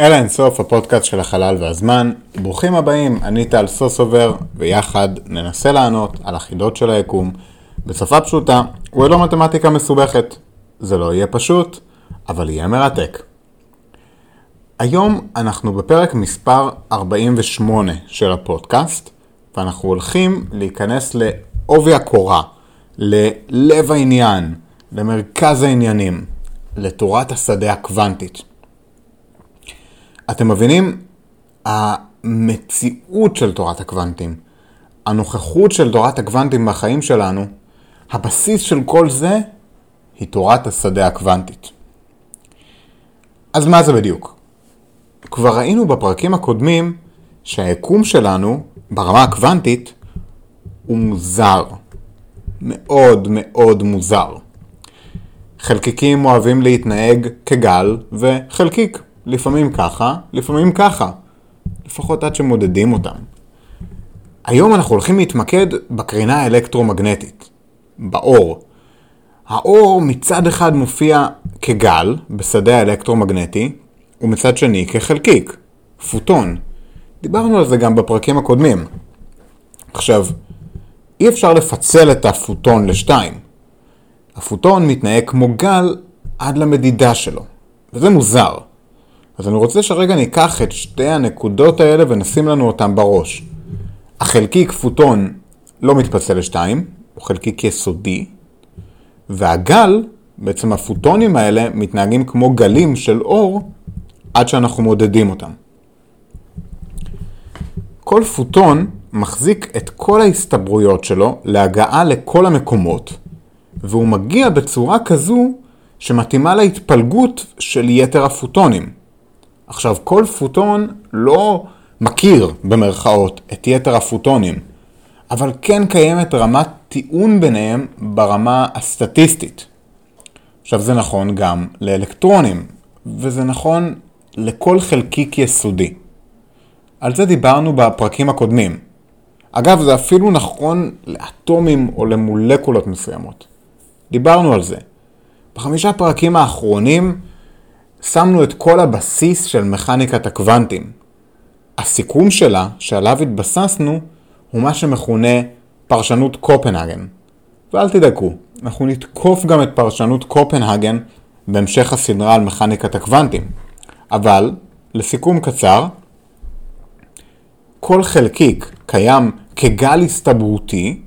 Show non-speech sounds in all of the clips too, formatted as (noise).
אלה אינסוף, הפודקאסט של החלל והזמן. ברוכים הבאים, אני טל סוסובר, ויחד ננסה לענות על החידות של היקום בשפה פשוטה וללא מתמטיקה מסובכת. זה לא יהיה פשוט, אבל יהיה מרתק. היום אנחנו בפרק מספר 48 של הפודקאסט, ואנחנו הולכים להיכנס לעובי הקורה, ללב העניין, למרכז העניינים, לתורת השדה הקוונטית. אתם מבינים? המציאות של תורת הקוונטים, הנוכחות של תורת הקוונטים בחיים שלנו, הבסיס של כל זה היא תורת השדה הקוונטית. אז מה זה בדיוק? כבר ראינו בפרקים הקודמים שהיקום שלנו, ברמה הקוונטית, הוא מוזר. מאוד מאוד מוזר. חלקיקים אוהבים להתנהג כגל וחלקיק. לפעמים ככה, לפעמים ככה. לפחות עד שמודדים אותם. היום אנחנו הולכים להתמקד בקרינה האלקטרומגנטית, באור. האור מצד אחד מופיע כגל בשדה האלקטרומגנטי, ומצד שני כחלקיק, פוטון. דיברנו על זה גם בפרקים הקודמים. עכשיו, אי אפשר לפצל את הפוטון לשתיים. הפוטון מתנהג כמו גל עד למדידה שלו, וזה מוזר. אז אני רוצה שרגע ניקח את שתי הנקודות האלה ונשים לנו אותן בראש. החלקיק פוטון לא מתפצל לשתיים, הוא חלקיק יסודי, והגל, בעצם הפוטונים האלה, מתנהגים כמו גלים של אור עד שאנחנו מודדים אותם. כל פוטון מחזיק את כל ההסתברויות שלו להגעה לכל המקומות, והוא מגיע בצורה כזו שמתאימה להתפלגות של יתר הפוטונים. עכשיו, כל פוטון לא מכיר, במרכאות, את יתר הפוטונים, אבל כן קיימת רמת טיעון ביניהם ברמה הסטטיסטית. עכשיו, זה נכון גם לאלקטרונים, וזה נכון לכל חלקיק יסודי. על זה דיברנו בפרקים הקודמים. אגב, זה אפילו נכון לאטומים או למולקולות מסוימות. דיברנו על זה. בחמישה פרקים האחרונים שמנו את כל הבסיס של מכניקת הקוונטים. הסיכום שלה, שעליו התבססנו, הוא מה שמכונה פרשנות קופנהגן. ואל תדאגו, אנחנו נתקוף גם את פרשנות קופנהגן בהמשך הסדרה על מכניקת הקוונטים. אבל, לסיכום קצר, כל חלקיק קיים כגל הסתברותי,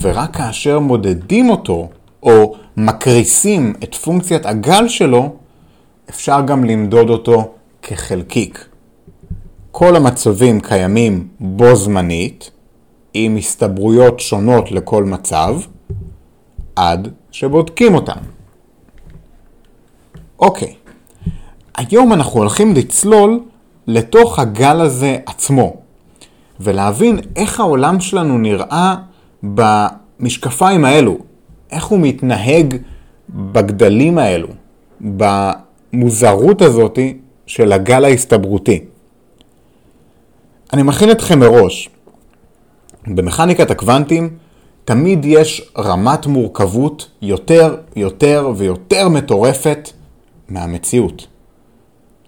ורק כאשר מודדים אותו, או מקריסים את פונקציית הגל שלו, אפשר גם למדוד אותו כחלקיק. כל המצבים קיימים בו זמנית, עם הסתברויות שונות לכל מצב, עד שבודקים אותם. אוקיי, היום אנחנו הולכים לצלול לתוך הגל הזה עצמו, ולהבין איך העולם שלנו נראה במשקפיים האלו, איך הוא מתנהג בגדלים האלו, המוזרות הזאתי של הגל ההסתברותי. אני מכין אתכם מראש. במכניקת הקוונטים תמיד יש רמת מורכבות יותר, יותר ויותר מטורפת מהמציאות.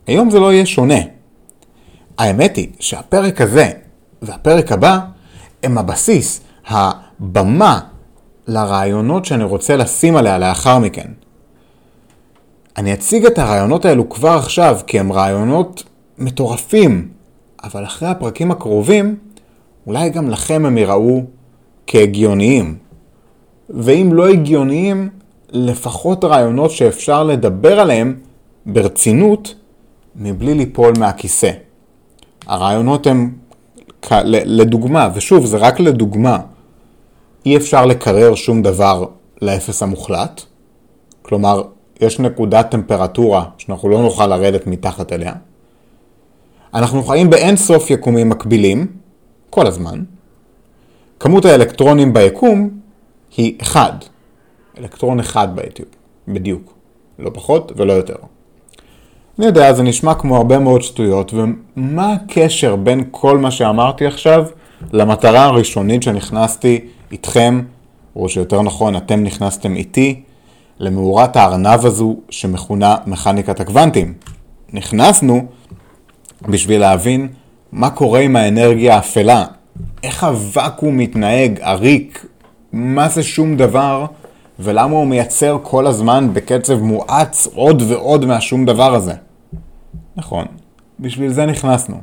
היום זה לא יהיה שונה. האמת היא שהפרק הזה והפרק הבא הם הבסיס, הבמה לרעיונות שאני רוצה לשים עליה לאחר מכן. אני אציג את הרעיונות האלו כבר עכשיו, כי הם רעיונות מטורפים, אבל אחרי הפרקים הקרובים, אולי גם לכם הם יראו כהגיוניים. ואם לא הגיוניים, לפחות רעיונות שאפשר לדבר עליהם ברצינות, מבלי ליפול מהכיסא. הרעיונות הם לדוגמה, ושוב, זה רק לדוגמה, אי אפשר לקרר שום דבר לאפס המוחלט. כלומר, יש נקודת טמפרטורה שאנחנו לא נוכל לרדת מתחת אליה. אנחנו חיים באין סוף יקומים מקבילים, כל הזמן. כמות האלקטרונים ביקום היא 1. אלקטרון אחד בדיוק. לא פחות ולא יותר. אני יודע, זה נשמע כמו הרבה מאוד שטויות, ומה הקשר בין כל מה שאמרתי עכשיו למטרה הראשונית שנכנסתי איתכם, או שיותר נכון, אתם נכנסתם איתי, למאורת הארנב הזו שמכונה מכניקת הקוונטים. נכנסנו בשביל להבין מה קורה עם האנרגיה האפלה, איך הוואקום מתנהג, הריק, מה זה שום דבר, ולמה הוא מייצר כל הזמן בקצב מואץ עוד ועוד מהשום דבר הזה. נכון, בשביל זה נכנסנו.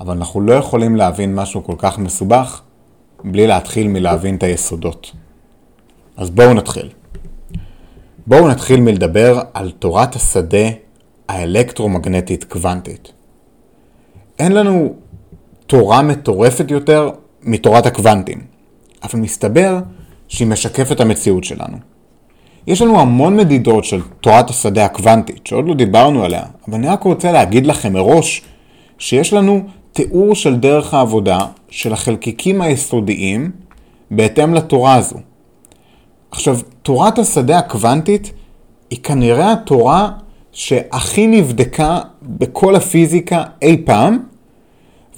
אבל אנחנו לא יכולים להבין משהו כל כך מסובך בלי להתחיל מלהבין את היסודות. אז בואו נתחיל. בואו נתחיל מלדבר על תורת השדה האלקטרומגנטית קוונטית. אין לנו תורה מטורפת יותר מתורת הקוונטים, אבל מסתבר שהיא משקפת את המציאות שלנו. יש לנו המון מדידות של תורת השדה הקוונטית, שעוד לא דיברנו עליה, אבל אני רק רוצה להגיד לכם מראש שיש לנו תיאור של דרך העבודה של החלקיקים היסודיים בהתאם לתורה הזו. עכשיו, תורת השדה הקוונטית היא כנראה התורה שהכי נבדקה בכל הפיזיקה אי פעם,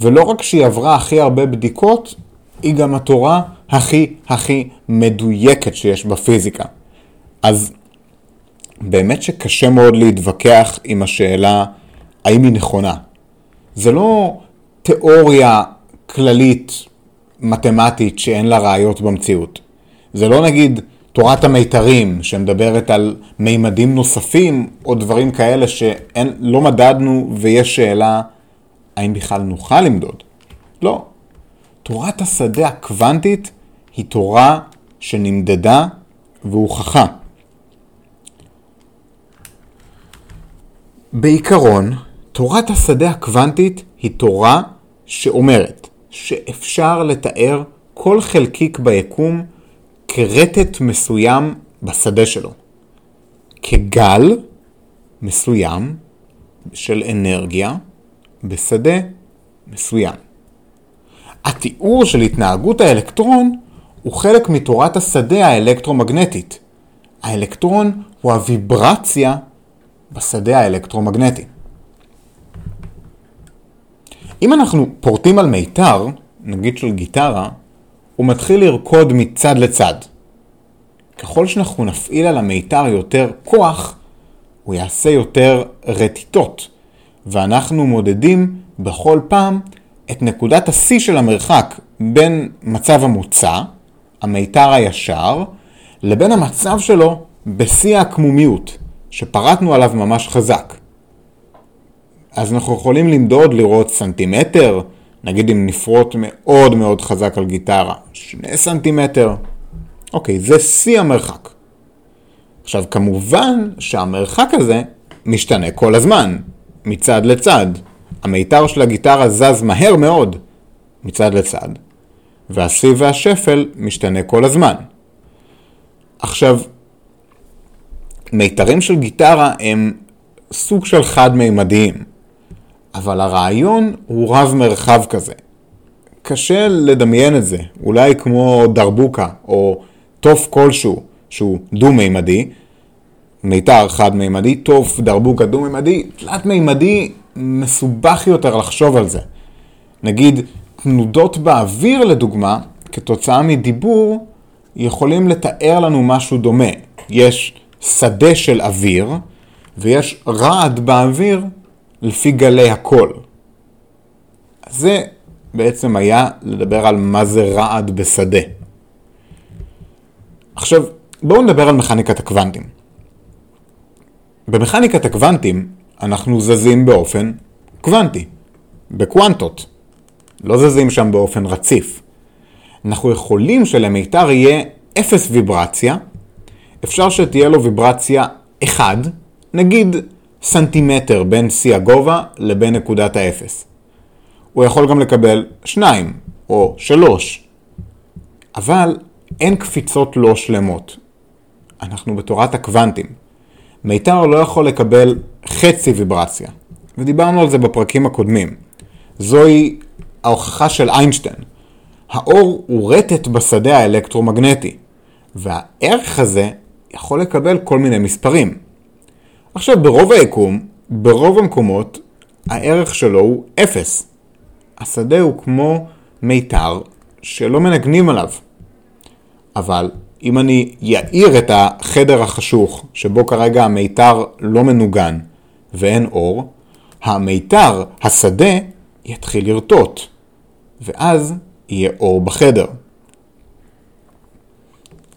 ולא רק שהיא עברה הכי הרבה בדיקות, היא גם התורה הכי הכי מדויקת שיש בפיזיקה. אז באמת שקשה מאוד להתווכח עם השאלה האם היא נכונה. זה לא תיאוריה כללית מתמטית שאין לה ראיות במציאות. זה לא נגיד תורת המיתרים שמדברת על מימדים נוספים או דברים כאלה שלא מדדנו ויש שאלה האם בכלל נוכל למדוד. לא. תורת השדה הקוונטית היא תורה שנמדדה והוכחה. בעיקרון, תורת השדה הקוונטית היא תורה שאומרת שאפשר לתאר כל חלקיק ביקום כרטט מסוים בשדה שלו. כגל מסוים של אנרגיה בשדה מסוים. התיאור של התנהגות האלקטרון הוא חלק מתורת השדה האלקטרומגנטית. האלקטרון הוא הוויברציה בשדה האלקטרומגנטי. אם אנחנו פורטים על מיתר, נגיד של גיטרה, הוא מתחיל לרקוד מצד לצד. ככל שאנחנו נפעיל על המיתר יותר כוח, הוא יעשה יותר רטיטות, ואנחנו מודדים בכל פעם את נקודת השיא של המרחק בין מצב המוצא, המיתר הישר, לבין המצב שלו בשיא העקמומיות, שפרטנו עליו ממש חזק. אז אנחנו יכולים למדוד, לראות סנטימטר, נגיד אם נפרוט מאוד מאוד חזק על גיטרה, שני סנטימטר. אוקיי, זה שיא המרחק. עכשיו, כמובן שהמרחק הזה משתנה כל הזמן, מצד לצד. המיתר של הגיטרה זז מהר מאוד מצד לצד, והשיא והשפל משתנה כל הזמן. עכשיו, מיתרים של גיטרה הם סוג של חד-מימדיים, אבל הרעיון הוא רב מרחב כזה. קשה לדמיין את זה, אולי כמו דרבוקה או תוף כלשהו שהוא דו-מימדי, מיתר חד-מימדי, תוף דרבוקה דו-מימדי, תלת-מימדי מסובך יותר לחשוב על זה. נגיד, תנודות באוויר לדוגמה, כתוצאה מדיבור, יכולים לתאר לנו משהו דומה. יש שדה של אוויר, ויש רעד באוויר לפי גלי הקול. זה בעצם היה לדבר על מה זה רעד בשדה. עכשיו, בואו נדבר על מכניקת הקוונטים. במכניקת הקוונטים אנחנו זזים באופן קוונטי, בקוונטות. לא זזים שם באופן רציף. אנחנו יכולים שלמיתר יהיה אפס ויברציה, אפשר שתהיה לו ויברציה 1, נגיד סנטימטר בין שיא הגובה לבין נקודת האפס. הוא יכול גם לקבל 2 או 3, אבל אין קפיצות לא שלמות. אנחנו בתורת הקוונטים. מיתר לא יכול לקבל חצי ויברציה, ודיברנו על זה בפרקים הקודמים. זוהי ההוכחה של איינשטיין. האור הוא רטט בשדה האלקטרומגנטי, והערך הזה יכול לקבל כל מיני מספרים. עכשיו, ברוב היקום, ברוב המקומות, הערך שלו הוא אפס. השדה הוא כמו מיתר שלא מנגנים עליו. אבל אם אני יאיר את החדר החשוך, שבו כרגע המיתר לא מנוגן ואין אור, המיתר, השדה, יתחיל לרטוט, ואז יהיה אור בחדר.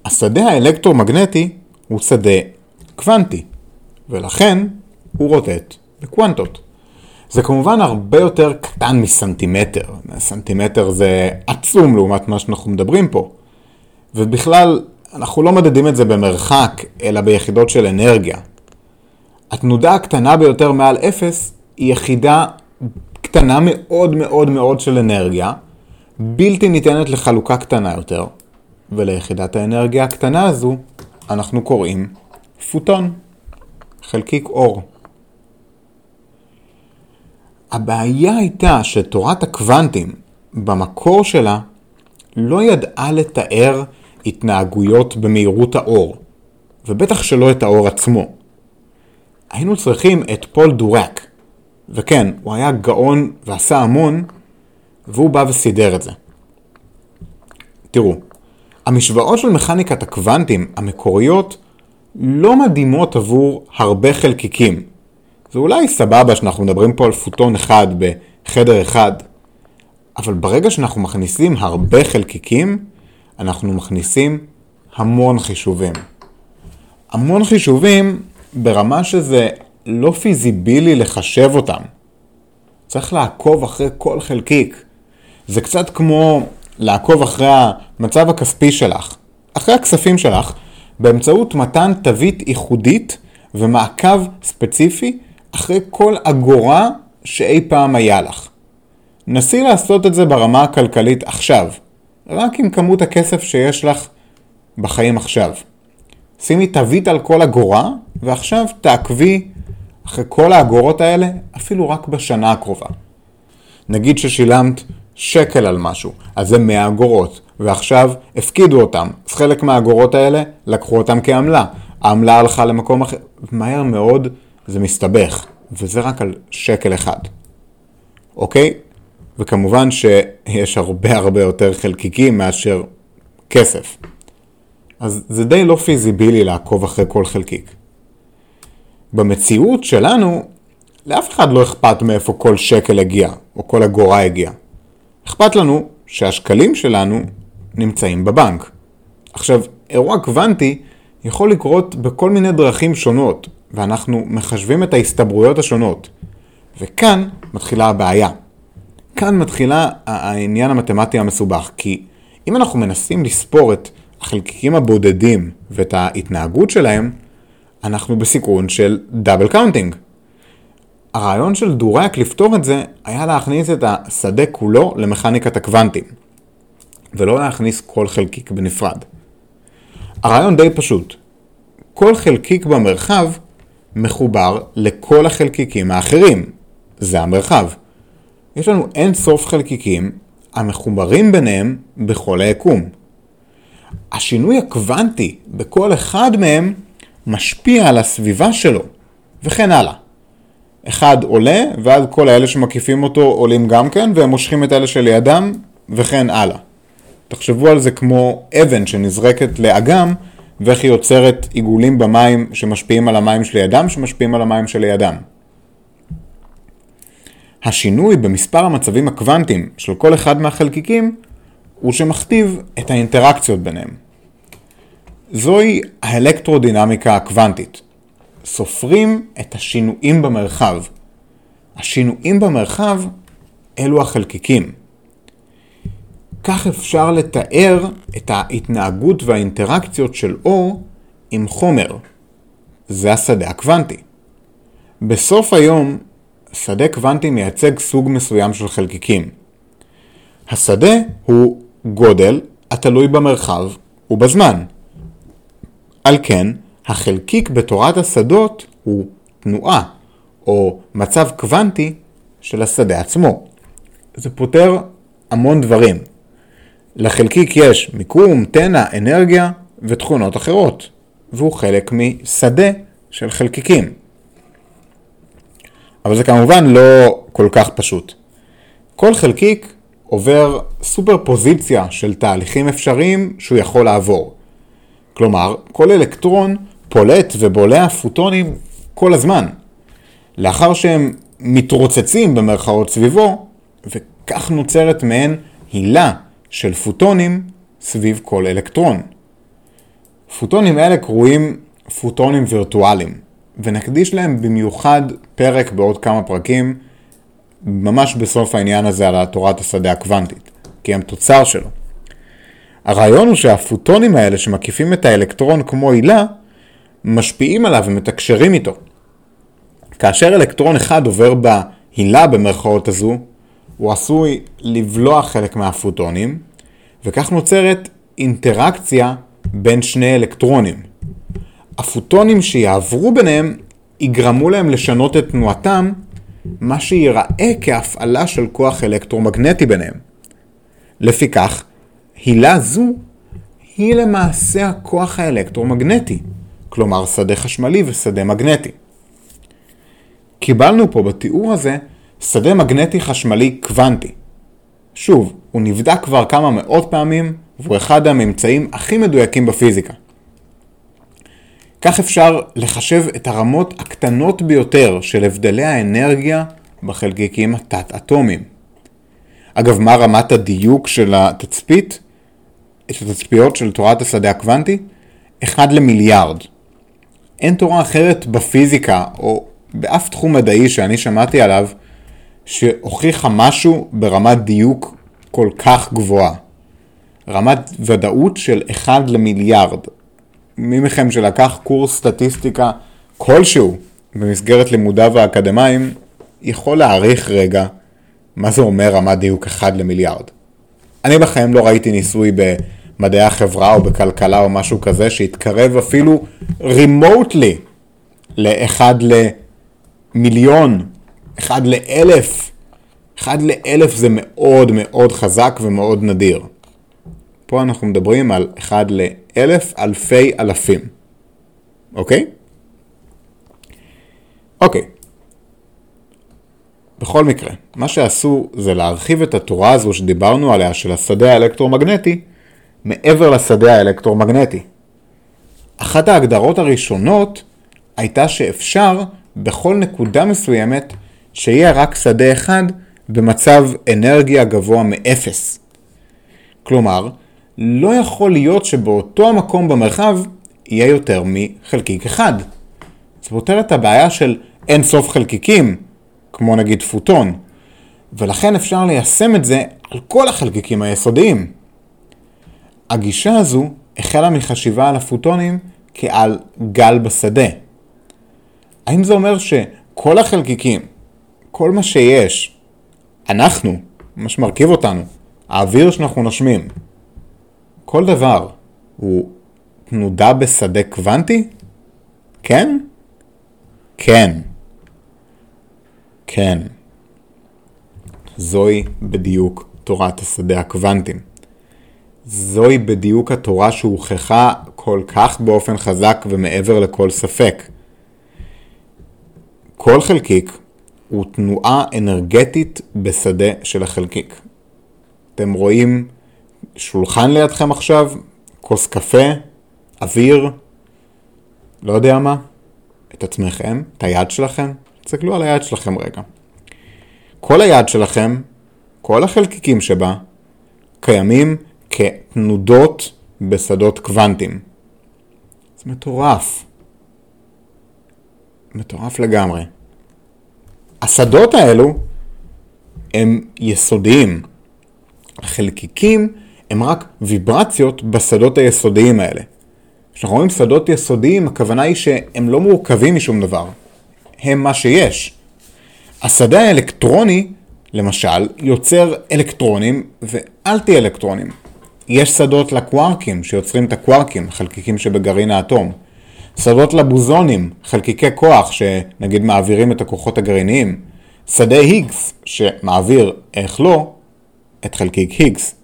השדה האלקטרומגנטי הוא שדה קוונטי, ולכן הוא רוטט בקוונטות. זה כמובן הרבה יותר קטן מסנטימטר. סנטימטר זה עצום לעומת מה שאנחנו מדברים פה. ובכלל, אנחנו לא מדדים את זה במרחק, אלא ביחידות של אנרגיה. התנודה הקטנה ביותר מעל אפס היא יחידה קטנה מאוד מאוד מאוד של אנרגיה, בלתי ניתנת לחלוקה קטנה יותר, וליחידת האנרגיה הקטנה הזו אנחנו קוראים פוטון, חלקיק אור. הבעיה הייתה שתורת הקוונטים, במקור שלה, לא ידעה לתאר התנהגויות במהירות האור, ובטח שלא את האור עצמו. היינו צריכים את פול דורק, וכן, הוא היה גאון ועשה המון, והוא בא וסידר את זה. תראו, המשוואות של מכניקת הקוונטים המקוריות לא מדהימות עבור הרבה חלקיקים. זה אולי סבבה שאנחנו מדברים פה על פוטון אחד בחדר אחד, אבל ברגע שאנחנו מכניסים הרבה חלקיקים, אנחנו מכניסים המון חישובים. המון חישובים ברמה שזה לא פיזיבילי לחשב אותם. צריך לעקוב אחרי כל חלקיק. זה קצת כמו לעקוב אחרי המצב הכספי שלך, אחרי הכספים שלך, באמצעות מתן תווית ייחודית ומעקב ספציפי אחרי כל אגורה שאי פעם היה לך. נסי לעשות את זה ברמה הכלכלית עכשיו, רק עם כמות הכסף שיש לך בחיים עכשיו. שימי תווית על כל אגורה, ועכשיו תעקבי אחרי כל האגורות האלה, אפילו רק בשנה הקרובה. נגיד ששילמת שקל על משהו, אז זה 100 אגורות, ועכשיו הפקידו אותם, אז חלק מהאגורות האלה לקחו אותם כעמלה. העמלה הלכה למקום אחר, מהר מאוד זה מסתבך, וזה רק על שקל אחד. אוקיי? וכמובן שיש הרבה (laughs) הרבה יותר חלקיקים מאשר כסף. אז זה די לא פיזיבילי לעקוב אחרי כל חלקיק. במציאות שלנו, לאף אחד לא אכפת מאיפה כל שקל הגיע, או כל אגורה הגיע. אכפת לנו שהשקלים שלנו נמצאים בבנק. עכשיו, אירוע קוונטי יכול לקרות בכל מיני דרכים שונות, ואנחנו מחשבים את ההסתברויות השונות. וכאן מתחילה הבעיה. כאן מתחילה העניין המתמטי המסובך, כי אם אנחנו מנסים לספור את החלקיקים הבודדים ואת ההתנהגות שלהם, אנחנו בסיכון של double counting. הרעיון של דיראק לפתור את זה היה להכניס את השדה כולו למכניקת הקוונטים, ולא להכניס כל חלקיק בנפרד. הרעיון די פשוט. כל חלקיק במרחב מחובר לכל החלקיקים האחרים. זה המרחב. יש לנו אין סוף חלקיקים המחוברים ביניהם בכל היקום. השינוי הקוונטי בכל אחד מהם משפיע על הסביבה שלו, וכן הלאה. אחד עולה, ואז כל האלה שמקיפים אותו עולים גם כן, והם מושכים את אלה שלידם, וכן הלאה. תחשבו על זה כמו אבן שנזרקת לאגם, ואיך היא יוצרת עיגולים במים שמשפיעים על המים שלידם, שמשפיעים על המים שלידם. השינוי במספר המצבים הקוונטיים של כל אחד מהחלקיקים הוא שמכתיב את האינטראקציות ביניהם. זוהי האלקטרודינמיקה הקוונטית. סופרים את השינויים במרחב. השינויים במרחב אלו החלקיקים. כך אפשר לתאר את ההתנהגות והאינטראקציות של אור עם חומר. זה השדה הקוונטי. בסוף היום, שדה קוונטי מייצג סוג מסוים של חלקיקים. השדה הוא גודל התלוי במרחב ובזמן. על כן, החלקיק בתורת השדות הוא תנועה, או מצב קוונטי של השדה עצמו. זה פותר המון דברים. לחלקיק יש מיקום, תנע, אנרגיה ותכונות אחרות, והוא חלק משדה של חלקיקים. אבל זה כמובן לא כל כך פשוט. כל חלקיק עובר סופר פוזיציה של תהליכים אפשריים שהוא יכול לעבור. כלומר, כל אלקטרון פולט ובולע פוטונים כל הזמן. לאחר שהם מתרוצצים במרכאות סביבו, וכך נוצרת מעין הילה של פוטונים סביב כל אלקטרון. פוטונים אלה קרויים פוטונים וירטואליים, ונקדיש להם במיוחד פרק בעוד כמה פרקים, ממש בסוף העניין הזה על תורת השדה הקוונטית, כי הם תוצר שלו. הרעיון הוא שהפוטונים האלה שמקיפים את האלקטרון כמו הילה, משפיעים עליו ומתקשרים איתו. כאשר אלקטרון אחד עובר בהילה במרכאות הזו, הוא עשוי לבלוע חלק מהפוטונים, וכך נוצרת אינטראקציה בין שני אלקטרונים. הפוטונים שיעברו ביניהם יגרמו להם לשנות את תנועתם, מה שיראה כהפעלה של כוח אלקטרומגנטי ביניהם. לפיכך, הילה זו היא למעשה הכוח האלקטרומגנטי, כלומר שדה חשמלי ושדה מגנטי. קיבלנו פה בתיאור הזה שדה מגנטי חשמלי קוונטי. שוב, הוא נבדק כבר כמה מאות פעמים, והוא אחד הממצאים הכי מדויקים בפיזיקה. כך אפשר לחשב את הרמות הקטנות ביותר של הבדלי האנרגיה בחלקיקים התת-אטומיים. אגב, מה רמת הדיוק של התצפית? של התצפיות של תורת השדה הקוונטי? 1 למיליארד. אין תורה אחרת בפיזיקה, או באף תחום מדעי שאני שמעתי עליו, שהוכיחה משהו ברמת דיוק כל כך גבוהה. רמת ודאות של 1 למיליארד. מי מכם שלקח קורס סטטיסטיקה כלשהו במסגרת לימודיו האקדמיים, יכול להעריך רגע מה זה אומר רמת דיוק 1 למיליארד. אני בחיים לא ראיתי ניסוי במדעי החברה או בכלכלה או משהו כזה שהתקרב אפילו רימוטלי ל-1 למיליון, 1 לאלף. 1 לאלף זה מאוד מאוד חזק ומאוד נדיר. פה אנחנו מדברים על 1 לאלף אלפי אלפים, אוקיי? אוקיי. בכל מקרה, מה שעשו זה להרחיב את התורה הזו שדיברנו עליה של השדה האלקטרומגנטי מעבר לשדה האלקטרומגנטי. אחת ההגדרות הראשונות הייתה שאפשר בכל נקודה מסוימת שיהיה רק שדה אחד במצב אנרגיה גבוה מאפס. כלומר, לא יכול להיות שבאותו המקום במרחב יהיה יותר מחלקיק אחד. זה פותר את הבעיה של אין סוף חלקיקים, כמו נגיד פוטון, ולכן אפשר ליישם את זה על כל החלקיקים היסודיים. הגישה הזו החלה מחשיבה על הפוטונים כעל גל בשדה. האם זה אומר שכל החלקיקים, כל מה שיש, אנחנו, מה שמרכיב אותנו, האוויר שאנחנו נושמים, כל דבר הוא תנודה בשדה קוונטי? כן? כן. כן. זוהי בדיוק תורת השדה הקוונטים. זוהי בדיוק התורה שהוכחה כל כך באופן חזק ומעבר לכל ספק. כל חלקיק הוא תנועה אנרגטית בשדה של החלקיק. אתם רואים שולחן לידכם עכשיו, כוס קפה, אוויר, לא יודע מה, את עצמכם, את היד שלכם, תסתכלו על היד שלכם רגע. כל היד שלכם, כל החלקיקים שבה, קיימים כתנודות בשדות קוונטיים. זה מטורף. מטורף לגמרי. השדות האלו הם יסודיים. החלקיקים הם רק ויברציות בשדות היסודיים האלה. כשאנחנו רואים שדות יסודיים, הכוונה היא שהם לא מורכבים משום דבר. הם מה שיש. השדה האלקטרוני, למשל, יוצר אלקטרונים ואלטי אלקטרונים. יש שדות לקווארקים שיוצרים את הקווארקים, חלקיקים שבגרעין האטום. שדות לבוזונים, חלקיקי כוח שנגיד מעבירים את הכוחות הגרעיניים. שדה היגס שמעביר, איך לא, את חלקיק היגס.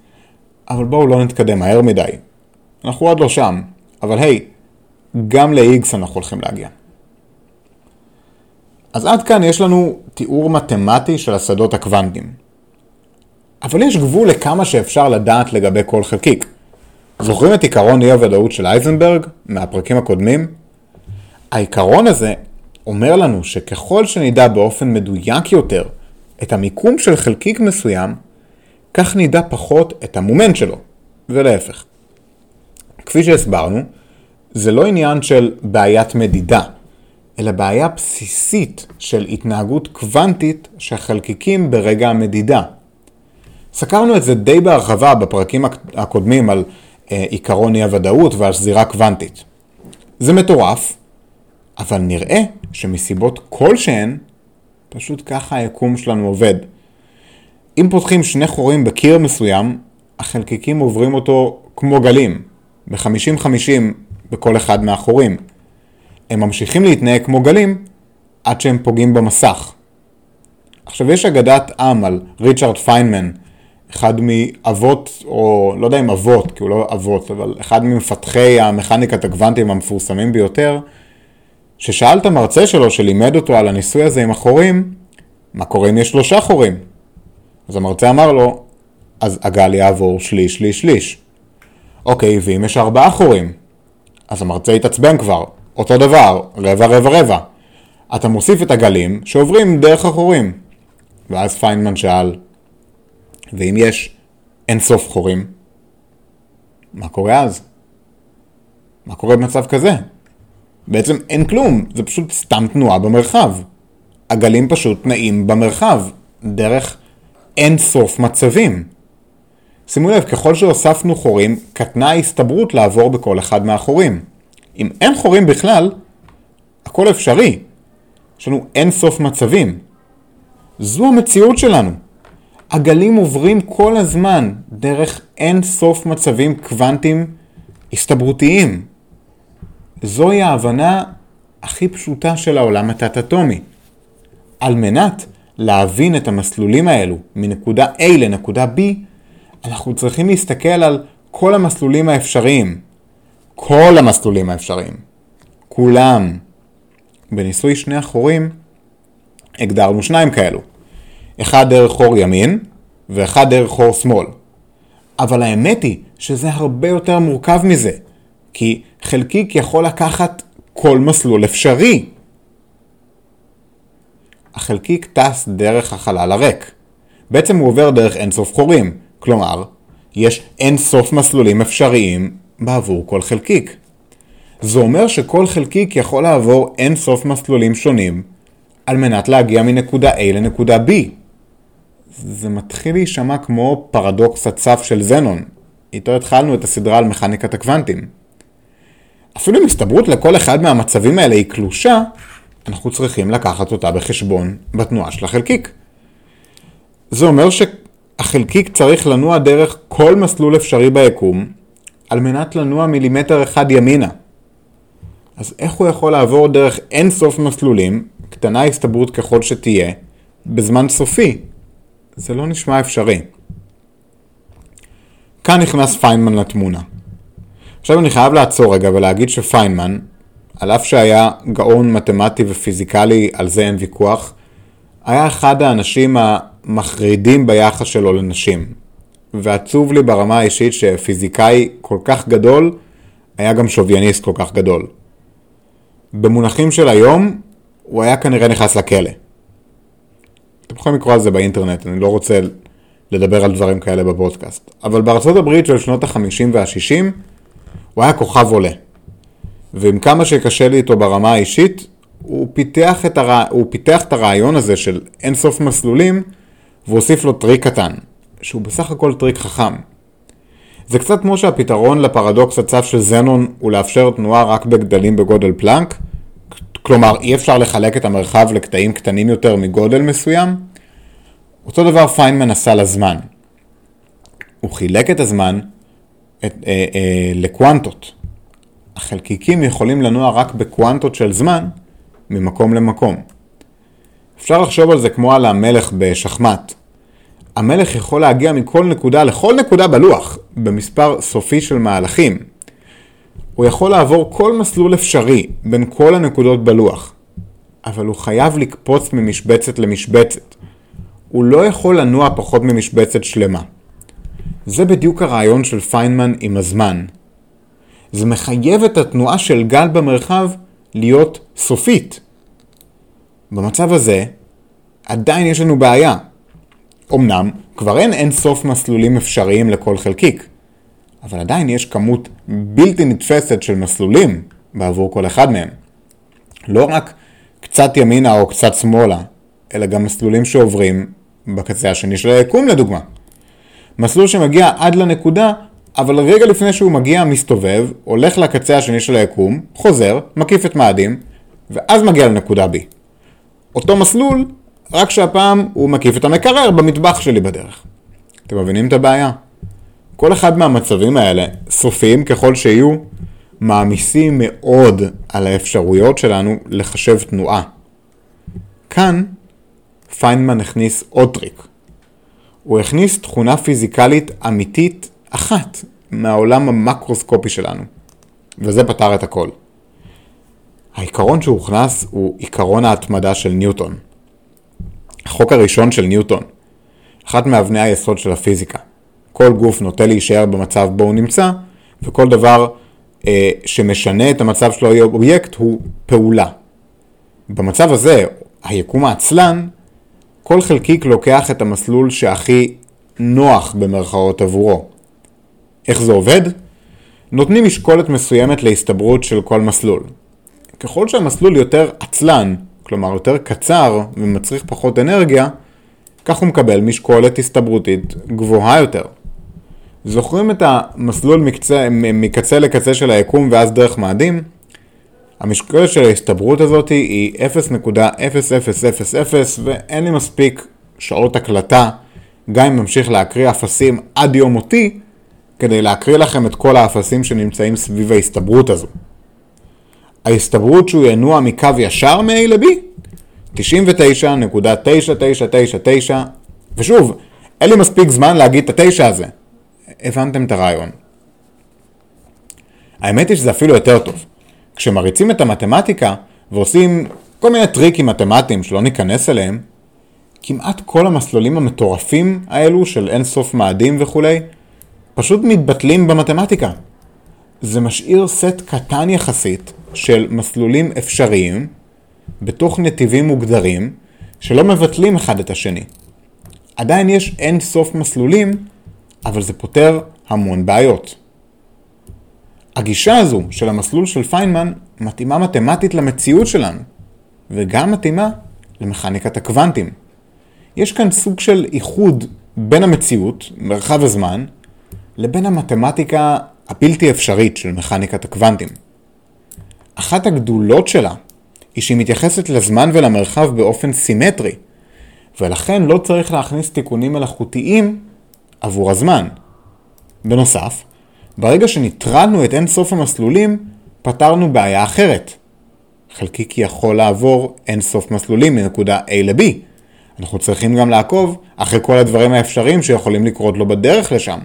אבל בואו לא נתקדם מהר מדי. אנחנו עוד לא שם, אבל היי, גם ל-X אנחנו הולכים להגיע. אז עד כאן יש לנו תיאור מתמטי של השדות הקוונטיים. אבל יש גבול לכמה שאפשר לדעת לגבי כל חלקיק. זוכרים את עיקרון אי הוודאות של אייזנברג מהפרקים הקודמים? העיקרון הזה אומר לנו שככל שנדע באופן מדויק יותר את המיקום של חלקיק מסוים, כך נדע פחות את המומנט שלו, ולהפך. כפי שהסברנו, זה לא עניין של בעיית מדידה, אלא בעיה בסיסית של התנהגות קוונטית של חלקיקים ברגע המדידה. סקרנו את זה די בהרחבה בפרקים הקודמים על אה, עיקרון אי הוודאות ועל שזירה קוונטית. זה מטורף, אבל נראה שמסיבות כלשהן, פשוט ככה היקום שלנו עובד. אם פותחים שני חורים בקיר מסוים, החלקיקים עוברים אותו כמו גלים, ב-50-50 בכל אחד מהחורים. הם ממשיכים להתנהג כמו גלים עד שהם פוגעים במסך. עכשיו יש אגדת עם על ריצ'רד פיינמן, אחד מאבות, או לא יודע אם אבות, כי הוא לא אבות, אבל אחד ממפתחי המכניקת הקוונטים המפורסמים ביותר, ששאל את המרצה שלו שלימד אותו על הניסוי הזה עם החורים, מה קורה אם יש שלושה חורים? אז המרצה אמר לו, אז הגל יעבור שליש, שליש, שליש. אוקיי, ואם יש ארבעה חורים? אז המרצה התעצבן כבר, אותו דבר, רבע, רבע, רבע. אתה מוסיף את הגלים שעוברים דרך החורים. ואז פיינמן שאל, ואם יש אין סוף חורים, מה קורה אז? מה קורה במצב כזה? בעצם אין כלום, זה פשוט סתם תנועה במרחב. הגלים פשוט נעים במרחב, דרך אין סוף מצבים. שימו לב, ככל שהוספנו חורים, קטנה ההסתברות לעבור בכל אחד מהחורים. אם אין חורים בכלל, הכל אפשרי. יש לנו אין סוף מצבים. זו המציאות שלנו. הגלים עוברים כל הזמן דרך אין סוף מצבים קוונטיים הסתברותיים. זוהי ההבנה הכי פשוטה של העולם התת-אטומי. על מנת להבין את המסלולים האלו מנקודה A לנקודה B, אנחנו צריכים להסתכל על כל המסלולים האפשריים. כל המסלולים האפשריים. כולם. בניסוי שני החורים הגדרנו שניים כאלו. אחד דרך חור ימין ואחד דרך חור שמאל. אבל האמת היא שזה הרבה יותר מורכב מזה, כי חלקיק יכול לקחת כל מסלול אפשרי. החלקיק טס דרך החלל הריק. בעצם הוא עובר דרך אינסוף חורים, כלומר, יש אינסוף מסלולים אפשריים בעבור כל חלקיק. זה אומר שכל חלקיק יכול לעבור אינסוף מסלולים שונים על מנת להגיע מנקודה A לנקודה B. זה מתחיל להישמע כמו פרדוקס הצף של זנון. איתו התחלנו את הסדרה על מכניקת הקוונטים. אפילו אם הסתברות לכל אחד מהמצבים האלה היא קלושה, אנחנו צריכים לקחת אותה בחשבון בתנועה של החלקיק. זה אומר שהחלקיק צריך לנוע דרך כל מסלול אפשרי ביקום, על מנת לנוע מילימטר אחד ימינה. אז איך הוא יכול לעבור דרך אין סוף מסלולים, קטנה הסתברות ככל שתהיה, בזמן סופי? זה לא נשמע אפשרי. כאן נכנס פיינמן לתמונה. עכשיו אני חייב לעצור רגע ולהגיד שפיינמן, על אף שהיה גאון מתמטי ופיזיקלי, על זה אין ויכוח, היה אחד האנשים המחרידים ביחס שלו לנשים. ועצוב לי ברמה האישית שפיזיקאי כל כך גדול, היה גם שובייניסט כל כך גדול. במונחים של היום, הוא היה כנראה נכנס לכלא. אתם יכולים לקרוא על זה באינטרנט, אני לא רוצה לדבר על דברים כאלה בפודקאסט. אבל בארצות הברית של שנות ה-50 וה-60, הוא היה כוכב עולה. ועם כמה שקשה לי איתו ברמה האישית, הוא פיתח את, הרע... הוא פיתח את הרעיון הזה של אינסוף מסלולים, והוסיף לו טריק קטן, שהוא בסך הכל טריק חכם. זה קצת כמו שהפתרון לפרדוקס החץ של זנון הוא לאפשר תנועה רק בגדלים בגודל פלנק, כלומר אי אפשר לחלק את המרחב לקטעים קטנים יותר מגודל מסוים, אותו דבר פיינמן עשה לזמן. הוא חילק את הזמן את, אה, אה, לקוונטות. החלקיקים יכולים לנוע רק בקוונטות של זמן ממקום למקום. אפשר לחשוב על זה כמו על המלך בשחמט. המלך יכול להגיע מכל נקודה לכל נקודה בלוח, במספר סופי של מהלכים. הוא יכול לעבור כל מסלול אפשרי בין כל הנקודות בלוח, אבל הוא חייב לקפוץ ממשבצת למשבצת. הוא לא יכול לנוע פחות ממשבצת שלמה. זה בדיוק הרעיון של פיינמן עם הזמן. זה מחייב את התנועה של גל במרחב להיות סופית. במצב הזה, עדיין יש לנו בעיה. אמנם, כבר אין אין סוף מסלולים אפשריים לכל חלקיק, אבל עדיין יש כמות בלתי נתפסת של מסלולים בעבור כל אחד מהם. לא רק קצת ימינה או קצת שמאלה, אלא גם מסלולים שעוברים בקצה השני של היקום לדוגמה. מסלול שמגיע עד לנקודה, אבל רגע לפני שהוא מגיע מסתובב, הולך לקצה השני של היקום, חוזר, מקיף את מאדים, ואז מגיע לנקודה B. אותו מסלול, רק שהפעם הוא מקיף את המקרר במטבח שלי בדרך. אתם מבינים את הבעיה? כל אחד מהמצבים האלה, סופיים ככל שיהיו, מעמיסים מאוד על האפשרויות שלנו לחשב תנועה. כאן פיינמן הכניס עוד טריק. הוא הכניס תכונה פיזיקלית אמיתית אחת מהעולם המקרוסקופי שלנו, וזה פתר את הכל. העיקרון שהוכנס הוא עיקרון ההתמדה של ניוטון. החוק הראשון של ניוטון, אחת מאבני היסוד של הפיזיקה. כל גוף נוטה להישאר במצב בו הוא נמצא, וכל דבר אה, שמשנה את המצב שלו אובייקט הוא פעולה. במצב הזה, היקום העצלן, כל חלקיק לוקח את המסלול שהכי נוח במרכאות עבורו. איך זה עובד? נותנים משקולת מסוימת להסתברות של כל מסלול. ככל שהמסלול יותר עצלן, כלומר יותר קצר ומצריך פחות אנרגיה, כך הוא מקבל משקולת הסתברותית גבוהה יותר. זוכרים את המסלול מקצה, מקצה לקצה של היקום ואז דרך מאדים? המשקולת של ההסתברות הזאת היא 0.0000 ואין לי מספיק שעות הקלטה, גם אם ממשיך להקריא אפסים עד יום מותי, כדי להקריא לכם את כל האפסים שנמצאים סביב ההסתברות הזו. ההסתברות שהוא ינוע מקו ישר מ-A ל-B 99.9999 ושוב, אין לי מספיק זמן להגיד את התשע הזה. הבנתם את הרעיון. האמת היא שזה אפילו יותר טוב. כשמריצים את המתמטיקה ועושים כל מיני טריקים מתמטיים שלא ניכנס אליהם, כמעט כל המסלולים המטורפים האלו של אינסוף מאדים וכולי, פשוט מתבטלים במתמטיקה. זה משאיר סט קטן יחסית של מסלולים אפשריים בתוך נתיבים מוגדרים שלא מבטלים אחד את השני. עדיין יש אין סוף מסלולים, אבל זה פותר המון בעיות. הגישה הזו של המסלול של פיינמן מתאימה מתמטית למציאות שלנו, וגם מתאימה למכניקת הקוונטים. יש כאן סוג של איחוד בין המציאות, מרחב הזמן, לבין המתמטיקה הבלתי אפשרית של מכניקת הקוונטים. אחת הגדולות שלה היא שהיא מתייחסת לזמן ולמרחב באופן סימטרי, ולכן לא צריך להכניס תיקונים מלאכותיים עבור הזמן. בנוסף, ברגע שניטרלנו את אין סוף המסלולים, פתרנו בעיה אחרת. חלקיק יכול לעבור אין סוף מסלולים מנקודה A ל-B. אנחנו צריכים גם לעקוב אחרי כל הדברים האפשריים שיכולים לקרות לו בדרך לשם,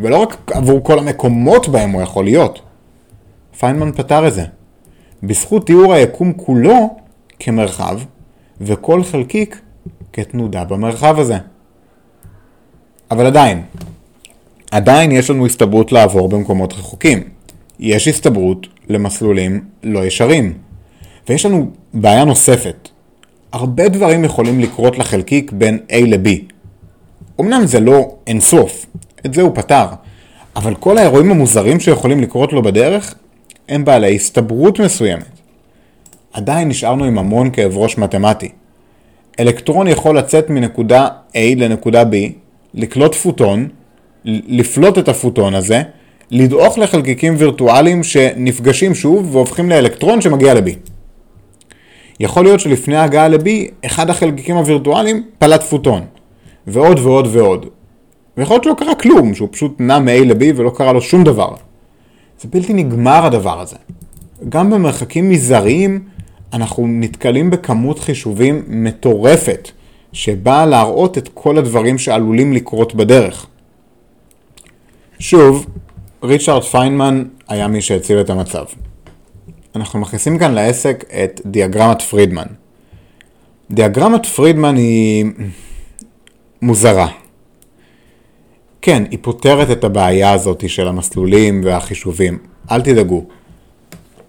ולא רק עבור כל המקומות בהם הוא יכול להיות. פיינמן פתר את זה. בזכות תיאור היקום כולו כמרחב, וכל חלקיק כתנודה במרחב הזה. אבל עדיין, עדיין יש לנו הסתברות לעבור במקומות רחוקים. יש הסתברות למסלולים לא ישרים. ויש לנו בעיה נוספת. הרבה דברים יכולים לקרות לחלקיק בין A ל-B. אמנם זה לא אינסוף, את זה הוא פתר, אבל כל האירועים המוזרים שיכולים לקרות לו בדרך הם בעלי הסתברות מסוימת. עדיין נשארנו עם המון כאב ראש מתמטי. אלקטרון יכול לצאת מנקודה A לנקודה B, לקלוט פוטון, לפלוט את הפוטון הזה, לדעוך לחלקיקים וירטואליים שנפגשים שוב והופכים לאלקטרון שמגיע ל-B. יכול להיות שלפני ההגעה ל-B, אחד החלקיקים הווירטואליים פלט פוטון. ועוד ועוד ועוד. ויכול להיות שלא קרה כלום, שהוא פשוט נע מ-A ל-B ולא קרה לו שום דבר. זה בלתי נגמר הדבר הזה. גם במרחקים מזעריים אנחנו נתקלים בכמות חישובים מטורפת, שבאה להראות את כל הדברים שעלולים לקרות בדרך. שוב, ריצ'רד פיינמן היה מי שהציל את המצב. אנחנו מכניסים כאן לעסק את דיאגרמת פרידמן. דיאגרמת פרידמן היא מוזרה. כן, היא פותרת את הבעיה הזאת של המסלולים והחישובים, אל תדאגו.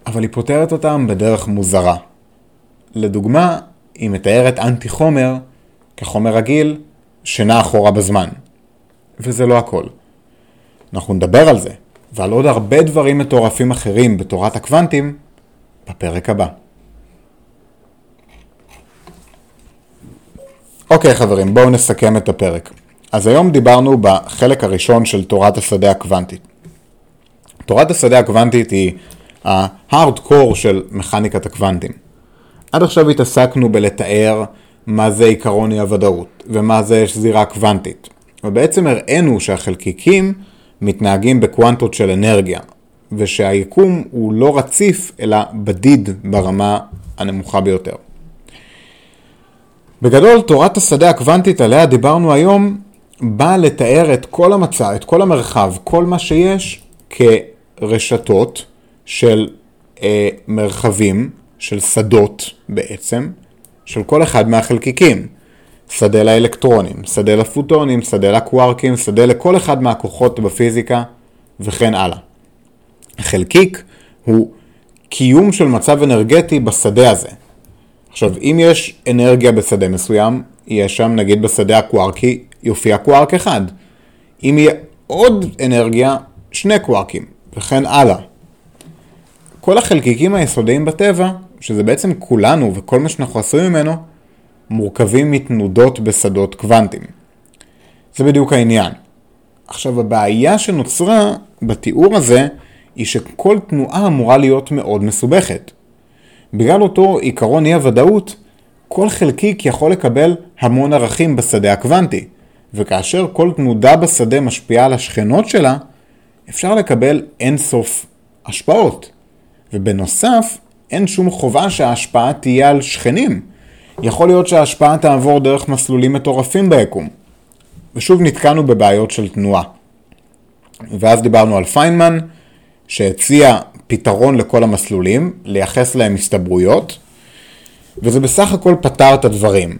אבל היא פותרת אותם בדרך מוזרה. לדוגמה, היא מתארת אנטי חומר כחומר רגיל שנע אחורה בזמן. וזה לא הכל. אנחנו נדבר על זה, ועל עוד הרבה דברים מטורפים אחרים בתורת הקוונטים, בפרק הבא. אוקיי חברים, בואו נסכם את הפרק. אז היום דיברנו בחלק הראשון של תורת השדה הקוונטית. תורת השדה הקוונטית היא ההארד-קור של מכניקת הקוונטים. עד עכשיו התעסקנו בלתאר מה זה עיקרון אי הוודאות ומה זה שזירה קוונטית. ובעצם הראינו שהחלקיקים מתנהגים בקוונטות של אנרגיה, ושהיקום הוא לא רציף אלא בדיד ברמה הנמוכה ביותר. בגדול, תורת השדה הקוונטית עליה דיברנו היום, באה לתאר את כל המצע, את כל המרחב, כל מה שיש, כרשתות של אה, מרחבים, של שדות בעצם, של כל אחד מהחלקיקים. שדה לאלקטרונים, שדה לפוטונים, שדה לקווארקים, שדה לכל אחד מהכוחות בפיזיקה וכן הלאה. חלקיק הוא קיום של מצב אנרגטי בשדה הזה. עכשיו, אם יש אנרגיה בשדה מסוים, יש שם, נגיד בשדה הקווארקי, יופיע קווארק אחד. אם יהיה עוד אנרגיה, שני קווארקים, וכן הלאה. כל החלקיקים היסודיים בטבע, שזה בעצם כולנו וכל מה שאנחנו עשויים ממנו, מורכבים מתנודות בשדות קוונטיים. זה בדיוק העניין. עכשיו, הבעיה שנוצרה בתיאור הזה, היא שכל תנועה אמורה להיות מאוד מסובכת. בגלל אותו עיקרון אי הוודאות, כל חלקיק יכול לקבל המון ערכים בשדה הקוונטי, וכאשר כל תנודה בשדה משפיעה על השכנות שלה, אפשר לקבל אינסוף השפעות. ובנוסף, אין שום חובה שההשפעה תהיה על שכנים. יכול להיות שההשפעה תעבור דרך מסלולים מטורפים ביקום. ושוב נתקענו בבעיות של תנועה. ואז דיברנו על פיינמן, שהציע פתרון לכל המסלולים, לייחס להם הסתברויות, וזה בסך הכל פתר את הדברים.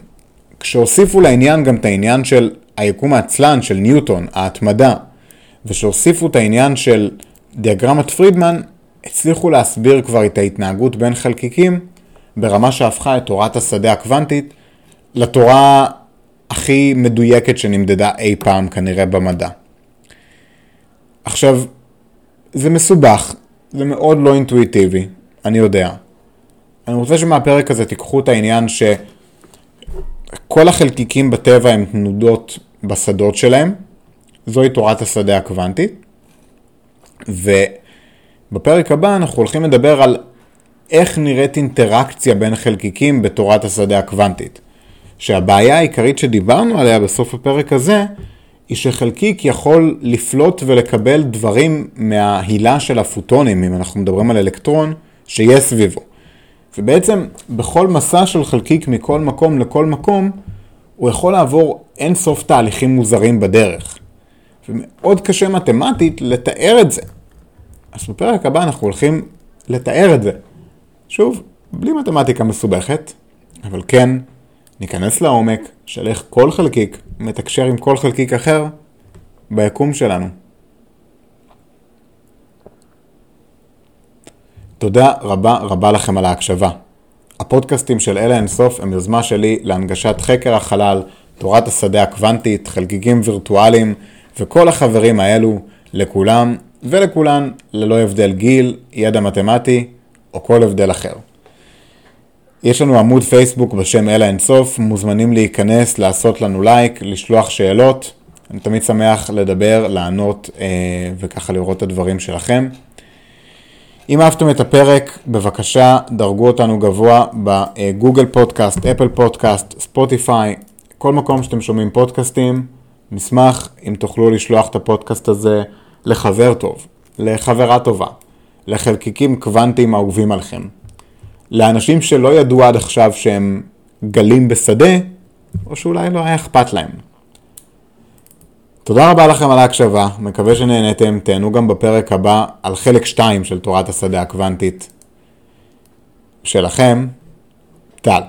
כשהוסיפו לעניין גם את העניין של היקום העצלן של ניוטון, ההתמדה, ושהוסיפו את העניין של דיאגרמת פרידמן, הצליחו להסביר כבר את ההתנהגות בין חלקיקים ברמה שהפכה את תורת השדה הקוונטית לתורה הכי מדויקת שנמדדה אי פעם כנראה במדע. עכשיו, זה מסובך, זה מאוד לא אינטואיטיבי, אני יודע. אני רוצה שמהפרק הזה תיקחו את העניין שכל החלקיקים בטבע הם תנודות בשדות שלהם, זוהי תורת השדה הקוונטית, ובפרק הבא אנחנו הולכים לדבר על איך נראית אינטראקציה בין חלקיקים בתורת השדה הקוונטית. שהבעיה העיקרית שדיברנו עליה בסוף הפרק הזה, היא שחלקיק יכול לפלוט ולקבל דברים מההילה של הפוטונים, אם אנחנו מדברים על אלקטרון, שיש סביבו. ובעצם בכל מסע של חלקיק מכל מקום לכל מקום, הוא יכול לעבור אין סוף תהליכים מוזרים בדרך. ומאוד קשה מתמטית לתאר את זה. אז בפרק הבא אנחנו הולכים לתאר את זה. שוב, בלי מתמטיקה מסובכת, אבל כן, ניכנס לעומק של איך כל חלקיק מתקשר עם כל חלקיק אחר ביקום שלנו. תודה רבה רבה לכם על ההקשבה. הפודקאסטים של אלה אינסוף הם יוזמה שלי להנגשת חקר החלל, תורת השדה הקוונטית, חלקיקים וירטואליים וכל החברים האלו לכולם ולכולן ללא הבדל גיל, ידע מתמטי או כל הבדל אחר. יש לנו עמוד פייסבוק בשם אל האינסוף, מוזמנים להיכנס, לעשות לנו לייק, לשלוח שאלות. אני תמיד שמח לדבר, לענות אה, וככה לראות את הדברים שלכם. אם אהבתם את הפרק, בבקשה דרגו אותנו גבוה בגוגל פודקאסט, אפל פודקאסט, ספוטיפיי, כל מקום שאתם שומעים פודקאסטים. נשמח אם תוכלו לשלוח את הפודקאסט הזה לחבר טוב, לחברה טובה, לחלקיקים קוונטיים אהובים עליכם. לאנשים שלא ידעו עד עכשיו שהם גלים בשדה, או שאולי לא היה אכפת להם. תודה רבה לכם על ההקשבה, מקווה שנהנתם, תהנו גם בפרק הבא על חלק 2 של תורת השדה הקוונטית שלכם, טל.